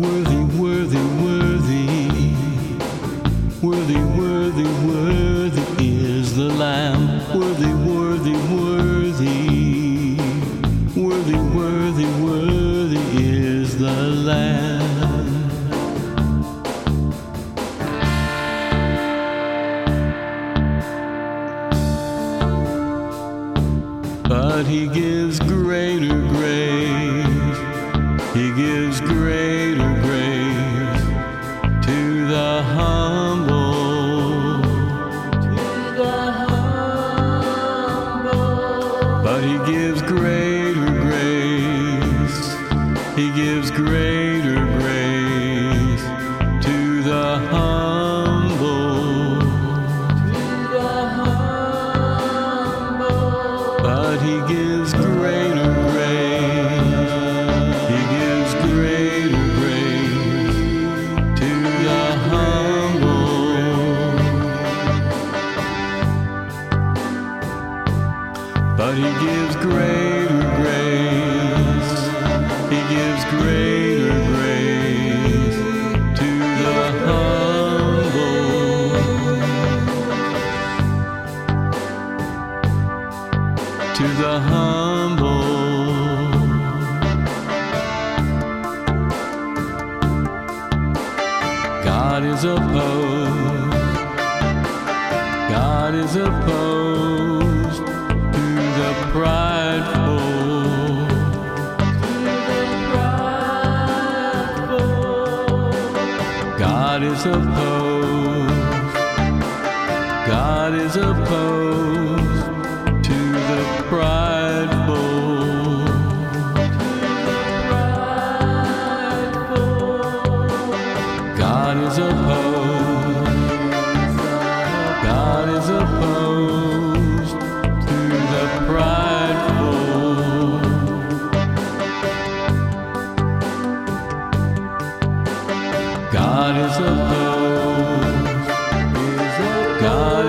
Worthy, worthy, worthy. Worthy, worthy, worthy is the Lamb. Worthy, worthy, worthy. Worthy, worthy, worthy is the Lamb. But he gives is opposed. God is opposed to the prideful. God is opposed. God is opposed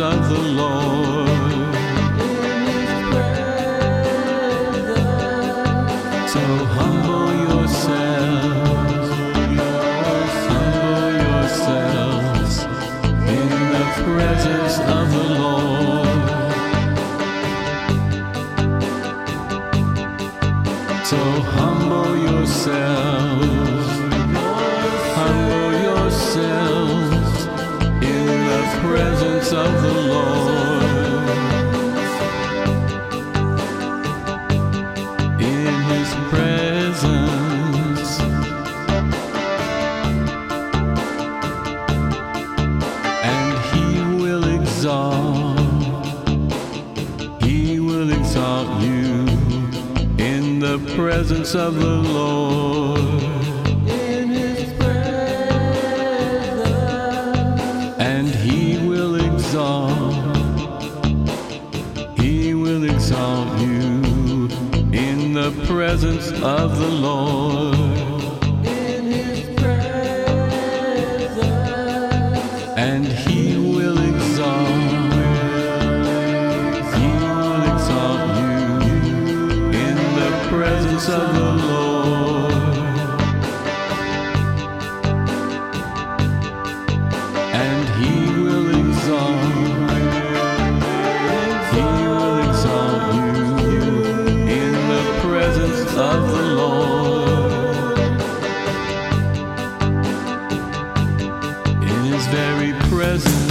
of the Lord. So humble yourselves, humble yourselves in the presence of the Lord. So humble yourselves, presence of the Lord. In his presence. And he will exalt, he will exalt you in the presence of the Lord. Presence.